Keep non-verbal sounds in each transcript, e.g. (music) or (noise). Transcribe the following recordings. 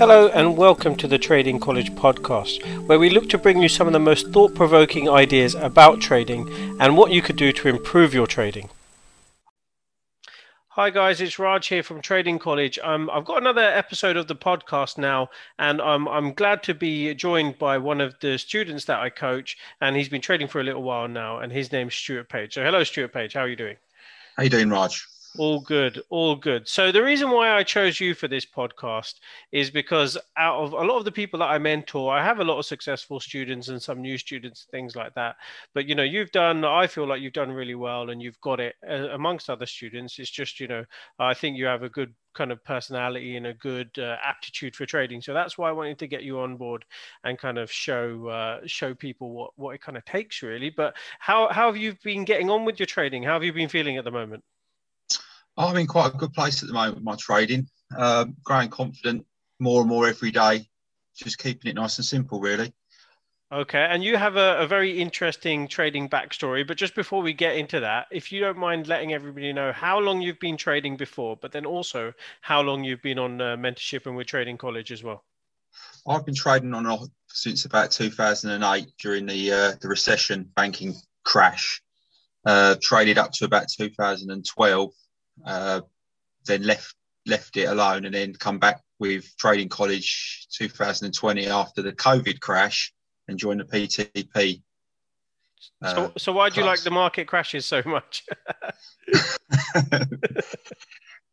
Hello, and welcome to the Trading College podcast, where we look to bring you some of the most thought provoking ideas about trading and what you could do to improve your trading. Hi guys, it's Raj here from Trading College. Um, I've got another episode of the podcast now, and um, I'm glad to be joined by one of the students that I coach, and he's been trading for a little while now, and his name's Stuart Page. So, hello, Stuart Page. How are you doing? How you doing, Raj? All good, all good. So the reason why I chose you for this podcast is because out of a lot of the people that I mentor, I have a lot of successful students and some new students, things like that. But you know, you've done. I feel like you've done really well, and you've got it uh, amongst other students. It's just you know, I think you have a good kind of personality and a good uh, aptitude for trading. So that's why I wanted to get you on board and kind of show uh, show people what what it kind of takes really. But how how have you been getting on with your trading? How have you been feeling at the moment? I'm in quite a good place at the moment with my trading. Uh, growing confident more and more every day. Just keeping it nice and simple, really. Okay, and you have a, a, very interesting trading backstory. But just before we get into that, if you don't mind letting everybody know how long you've been trading before, but then also how long you've been on uh, mentorship and with Trading College as well. I've been trading on off since about 2008 during the uh, the recession banking crash. Uh, traded up to about 2012 uh, then left left it alone, and then come back with Trading College 2020 after the COVID crash and joined the PTP. Uh, so, so why do you like the market crashes so much? (laughs)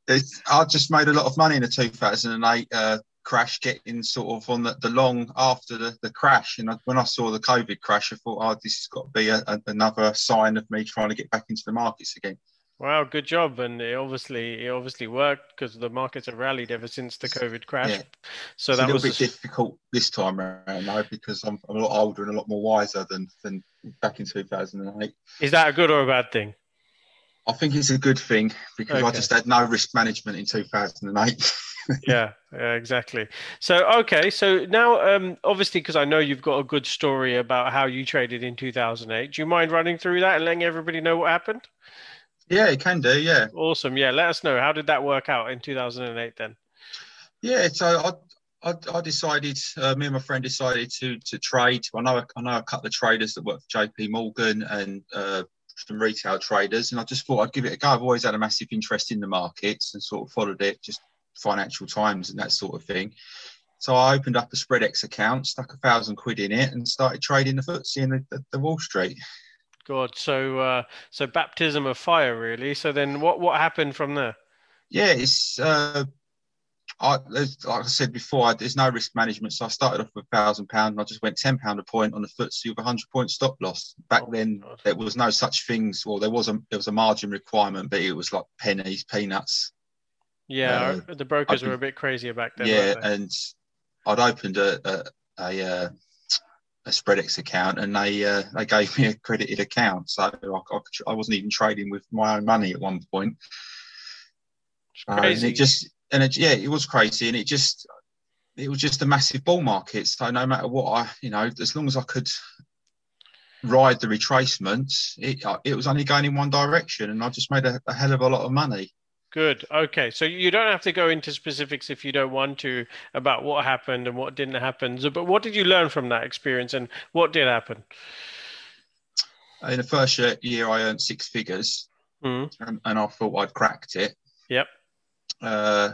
I just made a lot of money in the 2008 uh, crash, getting sort of on the, the long after the, the crash. And I, when I saw the COVID crash, I thought, oh, this has got to be a, a, another sign of me trying to get back into the markets again. Wow, good job, and it obviously it obviously worked because the markets have rallied ever since the COVID crash. Yeah. So it's that a little was bit a... difficult this time around now because I'm, I'm, a lot older and a lot more wiser than than back in 2008. Is that a good or a bad thing? I think it's a good thing because okay. I just had no risk management in 2008. (laughs) yeah, yeah, exactly. So okay, so now um, obviously because I know you've got a good story about how you traded in 2008. Do you mind running through that and letting everybody know what happened? Yeah, it can do. Yeah. Awesome. Yeah. Let us know. How did that work out in 2008 then? Yeah. So I, I, I decided, uh, me and my friend decided to to trade. I know I know a couple of traders that work for JP Morgan and uh, some retail traders, and I just thought I'd give it a go. I've always had a massive interest in the markets and sort of followed it, just Financial Times and that sort of thing. So I opened up a Spreadex account, stuck a thousand quid in it, and started trading the FTSE and the, the, the Wall Street. God, so uh, so baptism of fire, really. So then, what what happened from there? Yeah, it's uh, I, like I said before, I, there's no risk management. So I started off with a thousand pound, and I just went ten pound a point on the FTSE with a hundred point stop loss. Back oh, then, God. there was no such things. Well, there was a there was a margin requirement, but it was like pennies, peanuts. Yeah, uh, the brokers were a bit crazier back then. Yeah, and I'd opened a a, a, uh, a Spreadex account, and they uh, they gave me a credited account, so I, I, I, wasn't even trading with my own money at one point. Uh, and it just and it, yeah, it was crazy, and it just it was just a massive bull market. So no matter what I, you know, as long as I could ride the retracements, it it was only going in one direction, and I just made a, a hell of a lot of money. Good. Okay. So you don't have to go into specifics if you don't want to about what happened and what didn't happen. So, but what did you learn from that experience and what did happen? In the first year, I earned six figures mm. and, and, I thought I'd cracked it. Yep. Uh,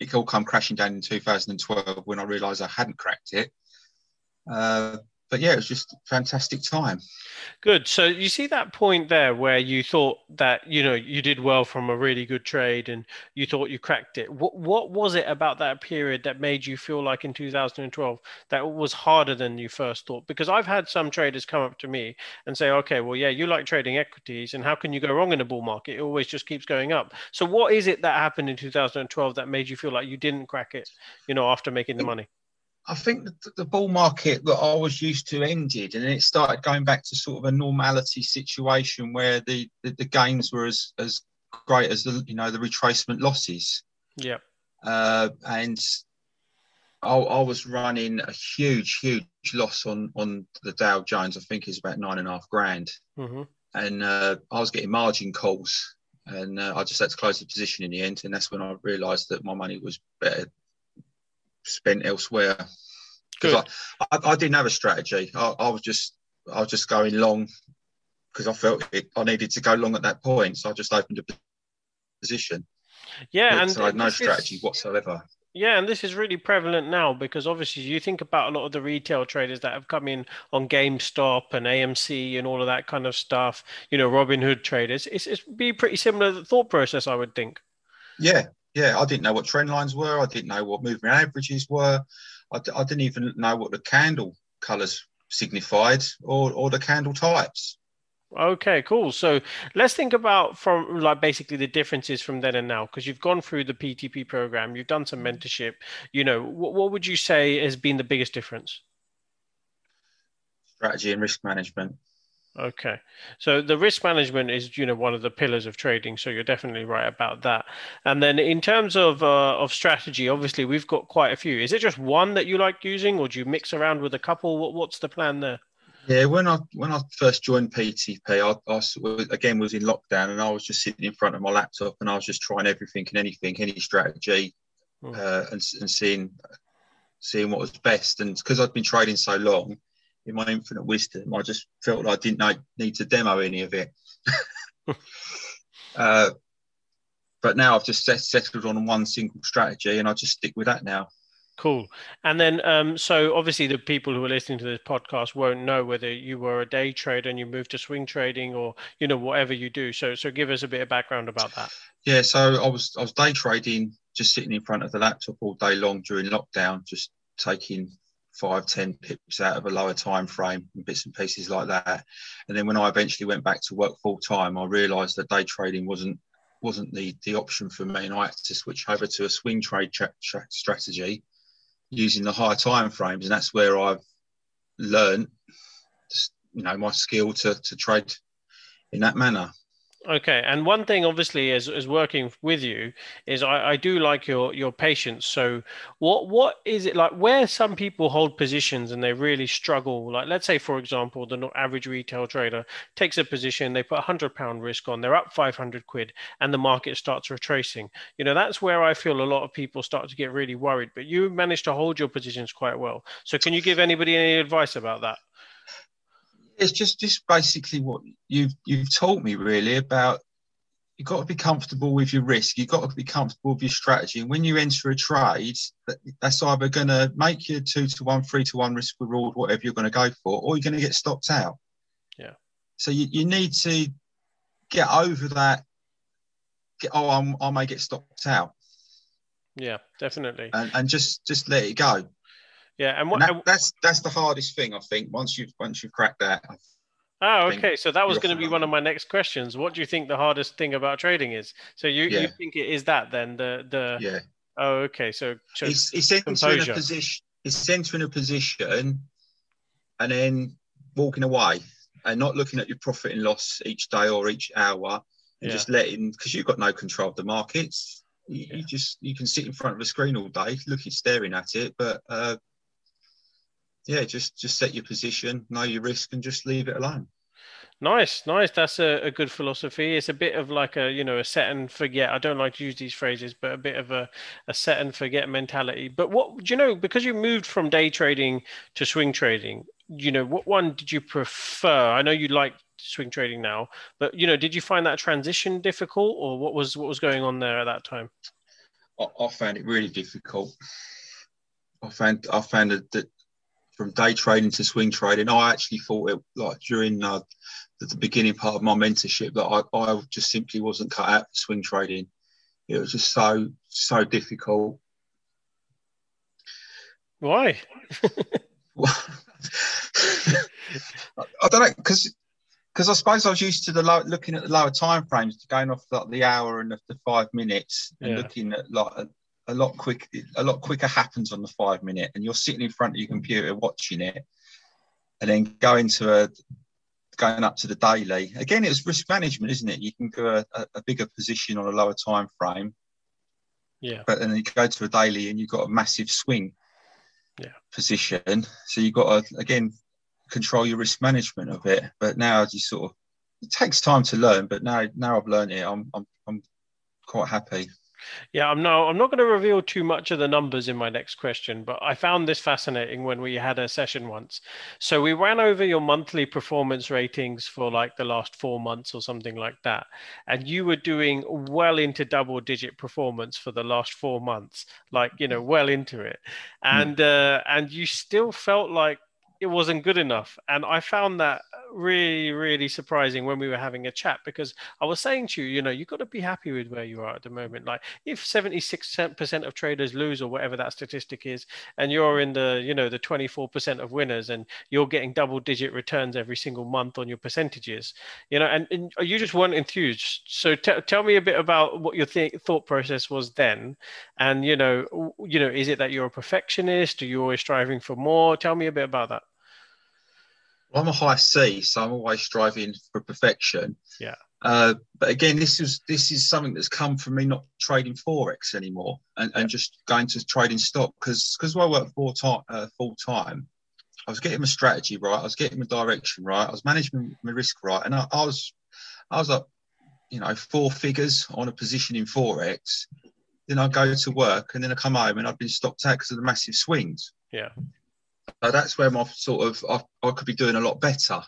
it all come crashing down in 2012 when I realised I hadn't cracked it. Uh, but yeah, it was just a fantastic time. Good. So you see that point there where you thought that you know you did well from a really good trade and you thought you cracked it. What what was it about that period that made you feel like in 2012 that was harder than you first thought? Because I've had some traders come up to me and say, "Okay, well, yeah, you like trading equities, and how can you go wrong in a bull market? It always just keeps going up." So what is it that happened in 2012 that made you feel like you didn't crack it? You know, after making the money. I think the, the bull market that I was used to ended, and it started going back to sort of a normality situation where the, the, the gains were as, as great as the you know the retracement losses. Yeah. Uh, and I, I, was running a huge, huge loss on on the Dow Jones. I think it's about nine and a half grand, mm-hmm. and uh, I was getting margin calls, and uh, I just had to close the position in the end. And that's when I realised that my money was better spent elsewhere. Because I, I, I, didn't have a strategy. I, I was just I was just going long because I felt it, I needed to go long at that point. So I just opened a position. Yeah, and so I had no strategy is, whatsoever. Yeah, and this is really prevalent now because obviously you think about a lot of the retail traders that have come in on GameStop and AMC and all of that kind of stuff. You know, Robinhood traders. It's it's be pretty similar thought process, I would think. Yeah, yeah. I didn't know what trend lines were. I didn't know what moving averages were. I d- I didn't even know what the candle colors signified or or the candle types. Okay, cool. So let's think about from like basically the differences from then and now, because you've gone through the PTP program, you've done some mentorship. You know, what, what would you say has been the biggest difference? Strategy and risk management. Okay, so the risk management is you know one of the pillars of trading. So you're definitely right about that. And then in terms of uh, of strategy, obviously we've got quite a few. Is it just one that you like using, or do you mix around with a couple? What, what's the plan there? Yeah, when I when I first joined PTP, I, I again was in lockdown, and I was just sitting in front of my laptop, and I was just trying everything and anything, any strategy, mm. uh, and, and seeing seeing what was best. And because I'd been trading so long, in my infinite wisdom, I just felt like I didn't need to demo any of it. (laughs) uh, but now I've just settled on one single strategy, and I just stick with that now. Cool. And then, um, so obviously, the people who are listening to this podcast won't know whether you were a day trader and you moved to swing trading, or you know whatever you do. So, so give us a bit of background about that. Yeah. So I was I was day trading, just sitting in front of the laptop all day long during lockdown, just taking five, ten pips out of a lower time frame and bits and pieces like that. And then when I eventually went back to work full time, I realised that day trading wasn't wasn't the the option for me, and I had to switch over to a swing trade tra- tra- strategy using the higher time frames, and that's where I've learned, you know, my skill to to trade in that manner. Okay, and one thing obviously is, is working with you is I, I do like your your patience. So what what is it like where some people hold positions and they really struggle? Like let's say for example, the average retail trader takes a position, they put a hundred pound risk on, they're up five hundred quid, and the market starts retracing. You know that's where I feel a lot of people start to get really worried. But you managed to hold your positions quite well. So can you give anybody any advice about that? It's just just basically what you've you've taught me really about you've got to be comfortable with your risk. You've got to be comfortable with your strategy. And when you enter a trade that's either going to make you two to one three to one risk reward whatever you're going to go for or you're going to get stopped out. Yeah. So you, you need to get over that get, oh I'm, i may get stopped out. Yeah definitely. And, and just just let it go yeah, and, what, and that, that's that's the hardest thing I think. Once you've once you've cracked that. Oh, okay. So that was going to be one of my next questions. What do you think the hardest thing about trading is? So you, yeah. you think it is that then the the yeah. Oh, okay. So, it's, it's entering a position. It's entering a position, and then walking away, and not looking at your profit and loss each day or each hour, and yeah. just letting because you've got no control of the markets. You, yeah. you, just you can sit in front of a screen all day, looking staring at it, but uh, yeah, just just set your position, know your risk, and just leave it alone. Nice, nice. That's a, a, good philosophy. It's a bit of like a you know a set and forget. I don't like to use these phrases, but a bit of a, a set and forget mentality. But what do you know? Because you moved from day trading to swing trading, you know what one did you prefer? I know you like swing trading now, but you know, did you find that transition difficult, or what was what was going on there at that time? I, I found it really difficult. I found I found that from day trading to swing trading. I actually thought it like during uh, the, the, beginning part of my mentorship that I, I just simply wasn't cut out for swing trading. It was just so so difficult. Why? (laughs) I don't know because because I suppose I was used to the low, looking at the lower time frames, going off like the hour and the, the five minutes, and yeah. looking at like a lot quick a lot quicker happens on the five minute and you're sitting in front of your computer watching it and then going to a going up to the daily. Again it's risk management isn't it? You can go a, a bigger position on a lower time frame. Yeah. But then you go to a daily and you've got a massive swing yeah. position. So you've got to again control your risk management of it. But now as you sort of it takes time to learn but now now i've learned it i'm i'm, I'm quite happy Yeah, I'm no, I'm not going to reveal too much of the numbers in my next question, but I found this fascinating when we had a session once. So we ran over your monthly performance ratings for like the last four months or something like that, and you were doing well into double digit performance for the last four months, like you know, well into it, hmm. and mm. uh, and you still felt like it wasn't good enough. And I found that really, really surprising when we were having a chat because I was saying to you, you know, you've got to be happy with where you are at the moment. Like if 76% of traders lose or whatever that statistic is, and you're in the, you know, the 24% of winners and you're getting double digit returns every single month on your percentages, you know, and, and you just weren't enthused. So t- tell me a bit about what your th- thought process was then. And, you know, you know, is it that you're a perfectionist? Are you always striving for more? Tell me a bit about that. I'm a high C, so I'm always striving for perfection. Yeah. Uh, but again, this is this is something that's come from me not trading forex anymore and, and just going to trading stock because because I work full time uh, full time. I was getting my strategy right. I was getting my direction right. I was managing my risk right, and I, I was I was up, you know, four figures on a position in forex. Then I go to work, and then I come home, and I've been stopped out because of the massive swings. Yeah. So that's where my sort of I, I could be doing a lot better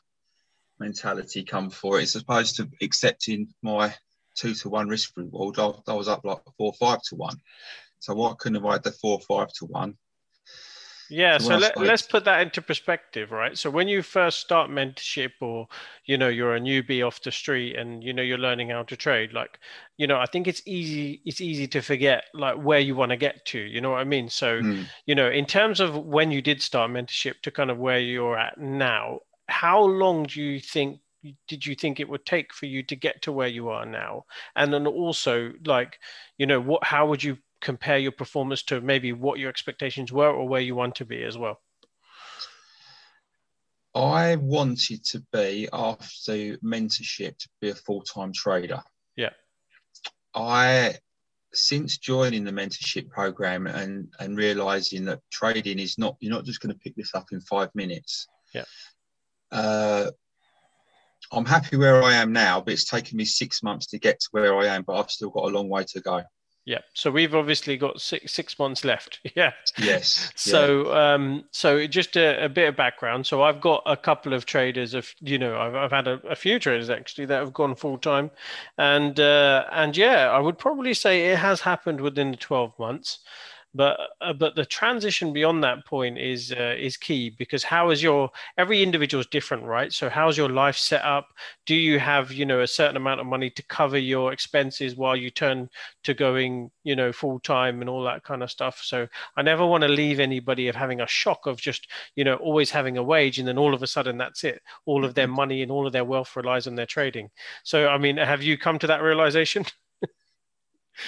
mentality come for it, as opposed to accepting my two to one risk reward. I, I was up like four five to one. So why couldn't have I had the four five to one? Yeah, so, let, let's put that into perspective, right? So when you first start mentorship or you know you're a newbie off the street and you know you're learning how to trade, like you know, I think it's easy it's easy to forget like where you want to get to, you know what I mean? So, mm. you know, in terms of when you did start mentorship to kind of where you're at now, how long do you think did you think it would take for you to get to where you are now and then also like you know what how would you compare your performance to maybe what your expectations were or where you want to be as well? I wanted to be after mentorship to be a full-time trader. Yeah. I since joining the mentorship program and and realizing that trading is not you're not just going to pick this up in five minutes. Yeah. Uh, I'm happy where I am now, but it's taken me six months to get to where I am, but I've still got a long way to go. Yeah. So we've obviously got six six months left. (laughs) Yeah. Yes. so yeah. um so just a, a, bit of background. So I've got a couple of traders of you know I've, I've had a, a few traders actually that have gone full time, and uh, and yeah I would probably say it has happened within the twelve months but uh, but the transition beyond that point is uh, is key because how is your every individual is different right? So how's your life set up? Do you have you know a certain amount of money to cover your expenses while you turn to going you know full time and all that kind of stuff? So i never want to leave anybody of having a shock of just you know always having a wage and then all of a sudden that's it. All of their mm-hmm. money and all of their wealth relies on their trading. So i mean have you come to that realization (laughs)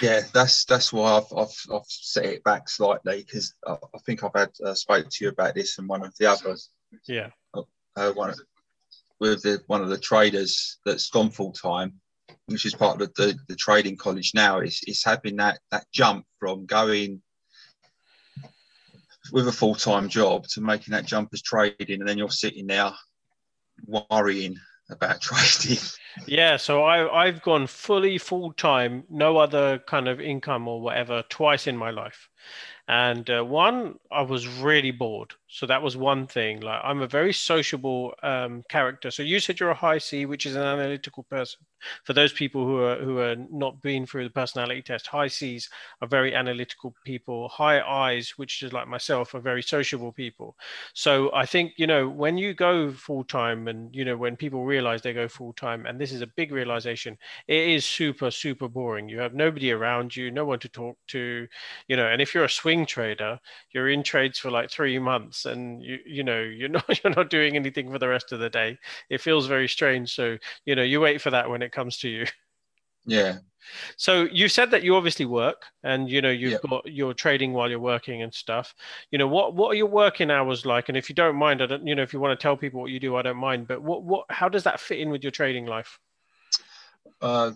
yeah, that's that's why I've I've, I've set it back slightly because I, I, think I've had uh, spoke to you about this and one of the others. Yeah. Uh, uh one of, with the one of the traders that's gone full time, which is part of the, the, trading college now, is is having that that jump from going with a full time job to making that jump as trading, and then you're sitting there worrying about (laughs) trading. Yeah, so I I've gone fully full time, no other kind of income or whatever, twice in my life. And uh, one, I was really bored. So that was one thing. Like I'm a very sociable um, character. So you said you're a high C, which is an analytical person. For those people who are who are not been through the personality test, high C's are very analytical people. High I's, which is like myself, are very sociable people. So I think you know when you go full time, and you know when people realize they go full time, and this is a big realization, it is super super boring. You have nobody around you, no one to talk to, you know. And if you're a swing trader, you're in trades for like three months, and you you know you're not (laughs) you're not doing anything for the rest of the day. It feels very strange. So you know you wait for that when it comes to you. (laughs) Yeah. So you said that you obviously work, and you know you've yep. got your trading while you're working and stuff. You know what what are your working hours like? And if you don't mind, I don't you know if you want to tell people what you do, I don't mind. But what what how does that fit in with your trading life? Uh,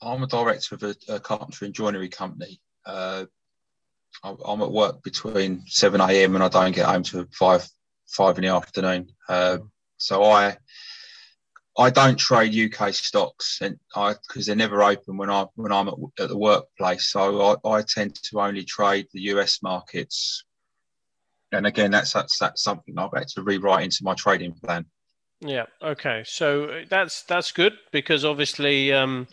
I'm a director of a, a carpentry and joinery company. Uh, I'm at work between 7 a.m. and I don't get home till five five in the afternoon. Uh, so I I don't trade UK stocks, and I because they're never open when I when I'm at, at the workplace. So I, I tend to only trade the US markets. And again, that's that's that's something I've had to rewrite into my trading plan. Yeah. Okay. So uh, that's that's good because obviously um,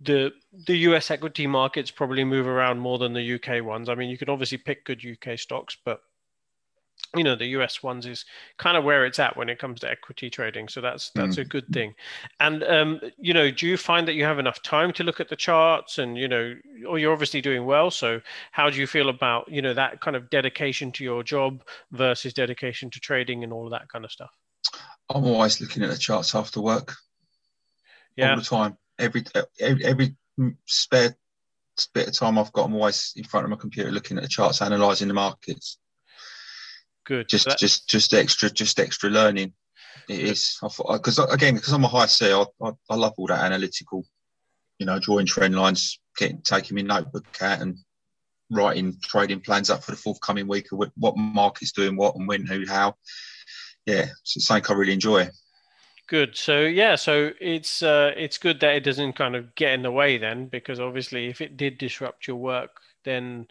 the the US equity markets probably move around more than the UK ones. I mean, you can obviously pick good UK stocks, but you know the US ones is kind of where it's at when it comes to equity trading. So that's that's mm. a good thing. And um, you know, do you find that you have enough time to look at the charts? And you know, or you're obviously doing well. So how do you feel about you know that kind of dedication to your job versus dedication to trading and all of that kind of stuff? I'm always looking at the charts after work. Yeah. All the time. Every every, every spare bit of time I've got, I'm always in front of my computer looking at the charts, analysing the markets. Good. Just that... just just extra just extra learning. It is because again because I'm a high C, I, I, I love all that analytical, you know, drawing trend lines, getting taking my notebook out and writing trading plans up for the forthcoming week of what market's doing what and when, who, how yeah, it's something I really enjoy. Good. So yeah, so it's uh, it's good that it doesn't kind of get in the way then, because obviously if it did disrupt your work, then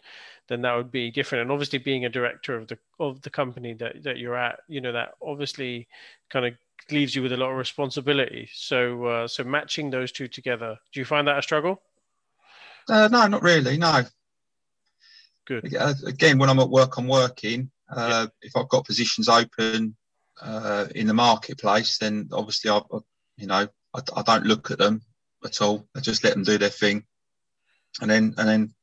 then that would be different. And obviously being a director of the of the company that, that you're at, you know, that obviously kind of leaves you with a lot of responsibility. So uh, so matching those two together, do you find that a struggle? Uh, no, not really. No. Good. Again, when I'm at work, I'm working. Uh, yeah. If I've got positions open, uh, in the marketplace, then obviously I, I you know, I, I, don't look at them at all. I just let them do their thing, and then and then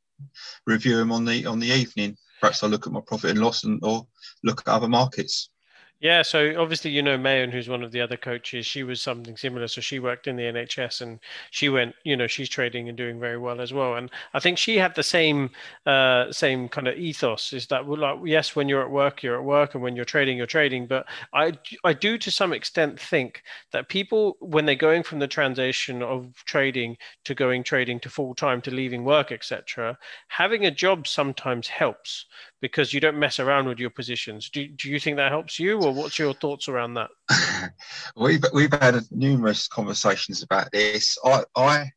review them on the on the evening. Perhaps I look at my profit and loss and or look at other markets. Yeah, so obviously you know Mayon, who's one of the other coaches. She was something similar. So she worked in the NHS, and she went. You know, she's trading and doing very well as well. And I think she had the same uh, same kind of ethos. Is that like yes, when you're at work, you're at work, and when you're trading, you're trading. But I I do to some extent think that people when they're going from the transition of trading to going trading to full time to leaving work, etc., having a job sometimes helps because you don't mess around with your positions. Do, do you think that helps you, or what's your thoughts around that? (laughs) we've we've had numerous conversations about this. I I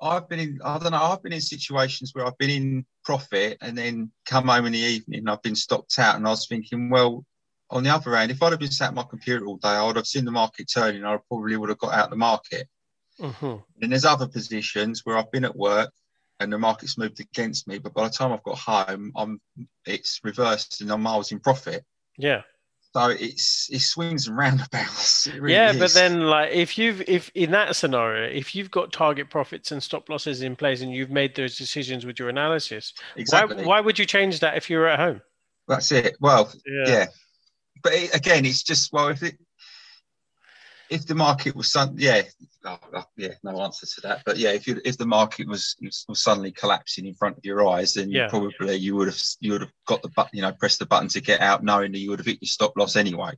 I've been in I don't know I've been in situations where I've been in profit and then come home in the evening I've been stopped out and I was thinking well on the other hand if I'd have been sat at my computer all day I would have seen the market turning I probably would have got out of the market. Mm-hmm. And there's other positions where I've been at work and the market's moved against me. But by the time I've got home, I'm it's reversed and I'm miles in profit. Yeah. So it's it swings and roundabouts. (laughs) Really yeah, is. but then like if you've if in that scenario, if you've got target profits and stop losses in place and you've made those decisions with your analysis, exactly. why why would you change that if you were at home? That's it. Well, yeah. yeah. But it, again, it's just well, if it if the market was sun, yeah, oh, oh, yeah, no answer to that. But yeah, if you if the market was, was suddenly collapsing in front of your eyes, then yeah. probably you would have you would have got the button, you know, press the button to get out, knowing that you would have hit your stop loss anyway.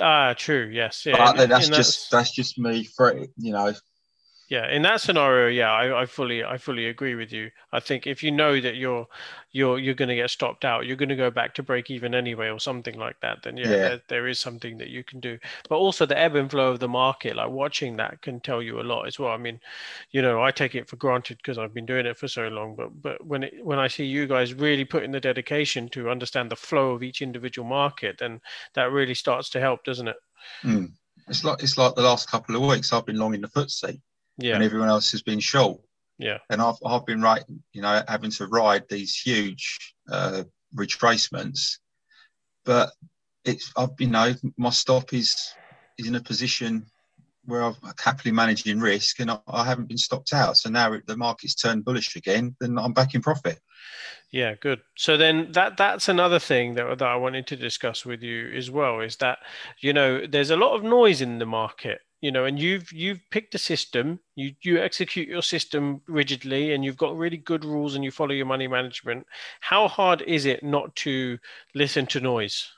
Ah, uh, true. Yes. Yeah. But that's just that's just me for you know yeah in that scenario yeah I, I, fully i fully agree with you. I think if you know that you're you're you're going to get stopped out you're going to go back to break even anyway or something like that then yeah, yeah. There, there is something that you can do. But also the ebb and flow of the market like watching that can tell you a lot as well. I mean you know i take it for granted because i've been doing it for so long but but when it when i see you guys really putting the dedication to understand the flow of each individual market then that really starts to help doesn't it? Mm. it's like it's like the last couple of weeks i've been long in the FTSE yeah. and everyone else has been short. Yeah. And I've, I've been right, you know, having to ride these huge uh, retracements, but it's, I've, you know, my stop is is in a position where I'm happily managing risk and I, I, haven't been stopped out. So now the market's turned bullish again, then I'm back in profit. Yeah, good. So then that that's another thing that, that I wanted to discuss with you as well is that you know there's a lot of noise in the market you know and you've you've picked a system you you execute your system rigidly and you've got really good rules and you follow your money management. How hard is it not to listen to noise?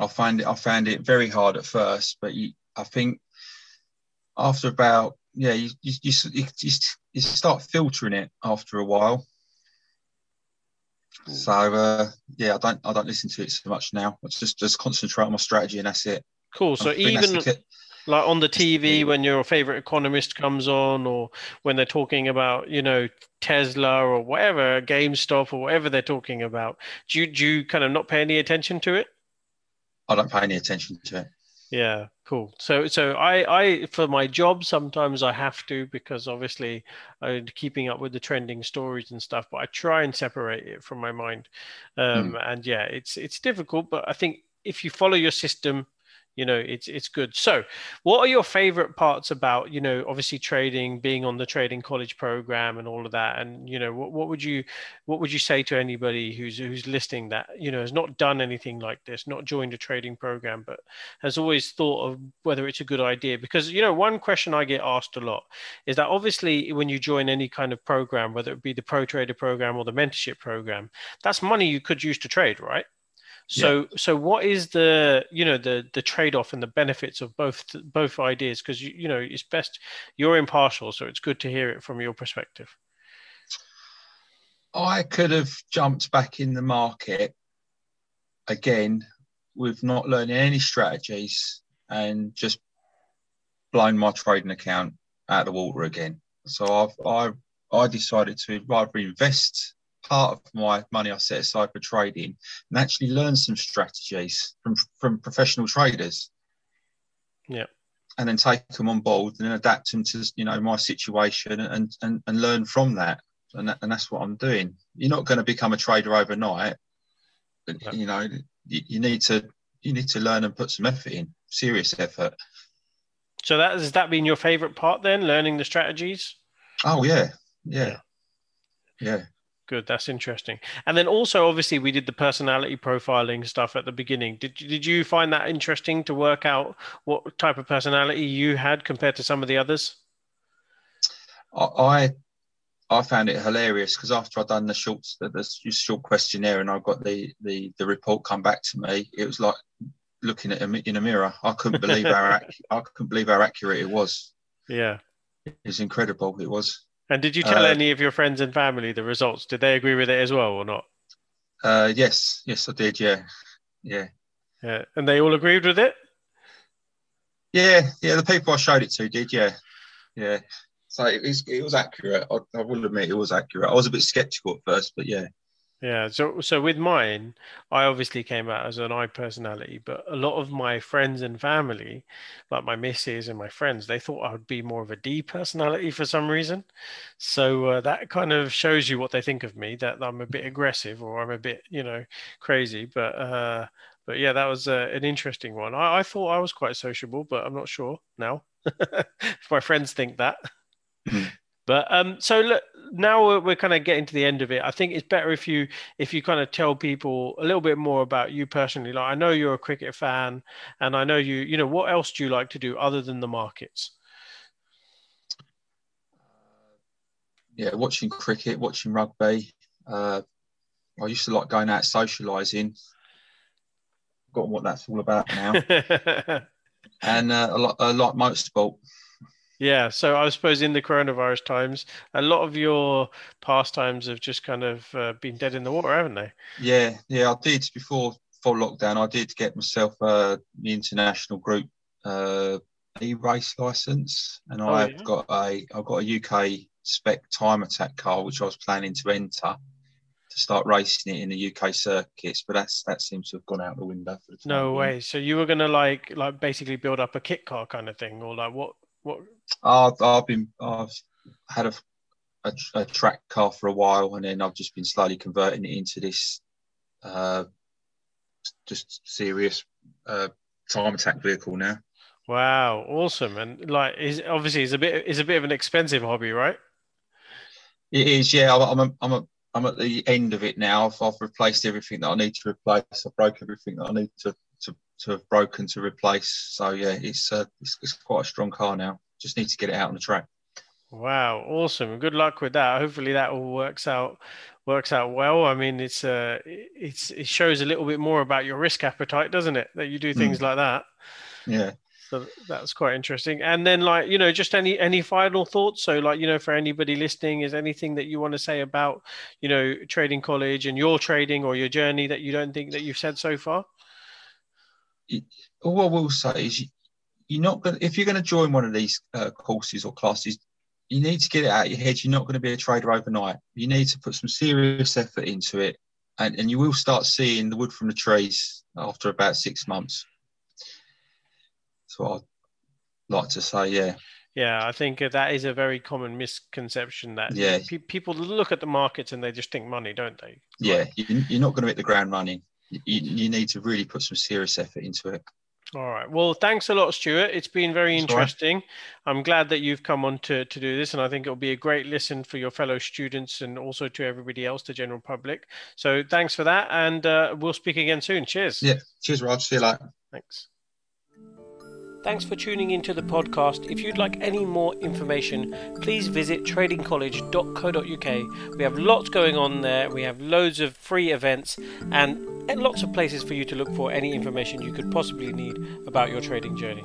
I find it i found it very hard at first but you, i think after about yeah you you, you, you, you start filtering it after a while. So uh, yeah i don't i don't listen to it so much now. I just just concentrate on my strategy and that's it Cool. So even like on the TV when your favorite economist comes on, or when they're talking about you know Tesla or whatever, GameStop or whatever they're talking about, do you, do you kind of not pay any attention to it? I don't pay any attention to it. Yeah, cool. So, so I, I for my job sometimes I have to because obviously I'm keeping up with the trending stories and stuff. But I try and separate it from my mind. Um, mm. And yeah, it's it's difficult, but I think if you follow your system you know it's it's good. So what are your favorite parts about you know obviously trading being on the trading college program and all of that? And you know what, what would you what would you say to anybody who's who's listening that you know has not done anything like this not joined a trading program but has always thought of whether it's a good idea? Because you know one question i get asked a lot is that obviously when you join any kind of program whether it be the pro trader program or the mentorship program that's money you could use to trade right so, yeah. so what is the you know the the trade off and the benefits of both both ideas? Because you you know it's best you're impartial, so it's good to hear it from your perspective. I could have jumped back in the market again with not learning any strategies and just blown my trading account out of the water again. So I've I I decided to rather invest part of my money I set aside for trading and actually learn some strategies from from professional traders. Yeah. And then take them on board and then adapt them to you know my situation and and, and learn from that. And that, and that's what I'm doing. You're not going to become a trader overnight. Yeah. You know, you, you need to you need to learn and put some effort in, serious effort. So that has that been your favorite part then, learning the strategies? Oh yeah, yeah, yeah. Good, that's interesting. And then also, obviously, we did the personality profiling stuff at the beginning. Did did you find that interesting to work out what type of personality you had compared to some of the others? I I found it hilarious because after I'd done the short the, the short questionnaire and I got the, the the report come back to me, it was like looking at in a mirror. I couldn't believe how I couldn't believe how accurate it was. (laughs) Yeah, it was incredible. It was. And did you tell uh, any of your friends and family the results? Did they agree with it as well or not? Uh, yes, yes, I did. Yeah, yeah, yeah. And they all agreed with it. Yeah, yeah. The people I showed it to did. Yeah, yeah. So it was, it was accurate. I, I will admit it was accurate. I was a bit skeptical at first, but yeah. Yeah, so so with mine, I obviously came out as an I personality, but a lot of my friends and family, like my missus and my friends, they thought I would be more of a D personality for some reason. So uh, that kind of shows you what they think of me, that I'm a bit aggressive or I'm a bit, you know, crazy. But uh, but yeah, that was uh, an interesting one. I, I thought I was quite sociable, but I'm not sure now. (laughs) if my friends think that. Hmm. But um, so look, now we're, we're kind of getting to the end of it. I think it's better if you if you kind of tell people a little bit more about you personally. Like I know you're a cricket fan, and I know you. You know what else do you like to do other than the markets? Yeah, watching cricket, watching rugby. Uh, I used to like going out socialising. Forgotten what that's all about now. (laughs) and uh, a lot, a lot motorsport. Yeah, so I suppose in the coronavirus times, a lot of your pastimes have just kind of uh, been dead in the water, haven't they? Yeah, yeah, I did before full lockdown. I did get myself uh, the international group uh, e-race license, and oh, I've yeah? got a I've got a UK spec time attack car, which I was planning to enter to start racing it in the UK circuits, but that's that seems to have gone out the window. For the no way. So you were going to like like basically build up a kit car kind of thing, or like what what? I've, I've been I've had a, a, a, track car for a while, and then I've just been slowly converting it into this uh, just serious uh, time attack vehicle now. Wow, awesome! And like, is obviously is a bit is a bit of an expensive hobby, right? It is, yeah. I'm a, I'm a, I'm at the end of it now. I've, I've replaced everything that I need to replace. I broke everything that I need to to to have broken to replace. So yeah, it's, uh, it's, it's quite a strong car now. Just need to get it out on the track. Wow, awesome! Good luck with that. Hopefully that all works out works out well. I mean, it's uh, it's it shows a little bit more about your risk appetite, doesn't it? That you do things mm. like that. Yeah. So that's quite interesting. And then, like you know, just any any final thoughts? So, like you know, for anybody listening, is anything that you want to say about you know trading college and your trading or your journey that you don't think that you've said so far? All I will say is, you, you're not going. If you're going to join one of these uh, courses or classes, you need to get it out of your head. You're not going to be a trader overnight. You need to put some serious effort into it, and, and you will start seeing the wood from the trees after about six months. So I'd like to say, yeah. Yeah, I think that is a very common misconception that Yeah. pe- people look at the markets and they just think money, don't they? Yeah, you, you're not going to hit the ground running. You, you need to really put some serious effort into it. All right. Well, thanks a lot, Stuart. It's been very That's all right. interesting. I'm glad that you've come on to, to do this, and I think it'll be a great listen for your fellow students and also to everybody else, the general public. So thanks for that, and uh, we'll speak again soon. Cheers. Yeah. Cheers, Rod. See you later. Thanks. Thanks for tuning into the podcast. If you'd like any more information, please visit tradingcollege.co.uk. We have lots going on there. We have loads of free events and lots of places for you to look for any information you could possibly need about your trading journey.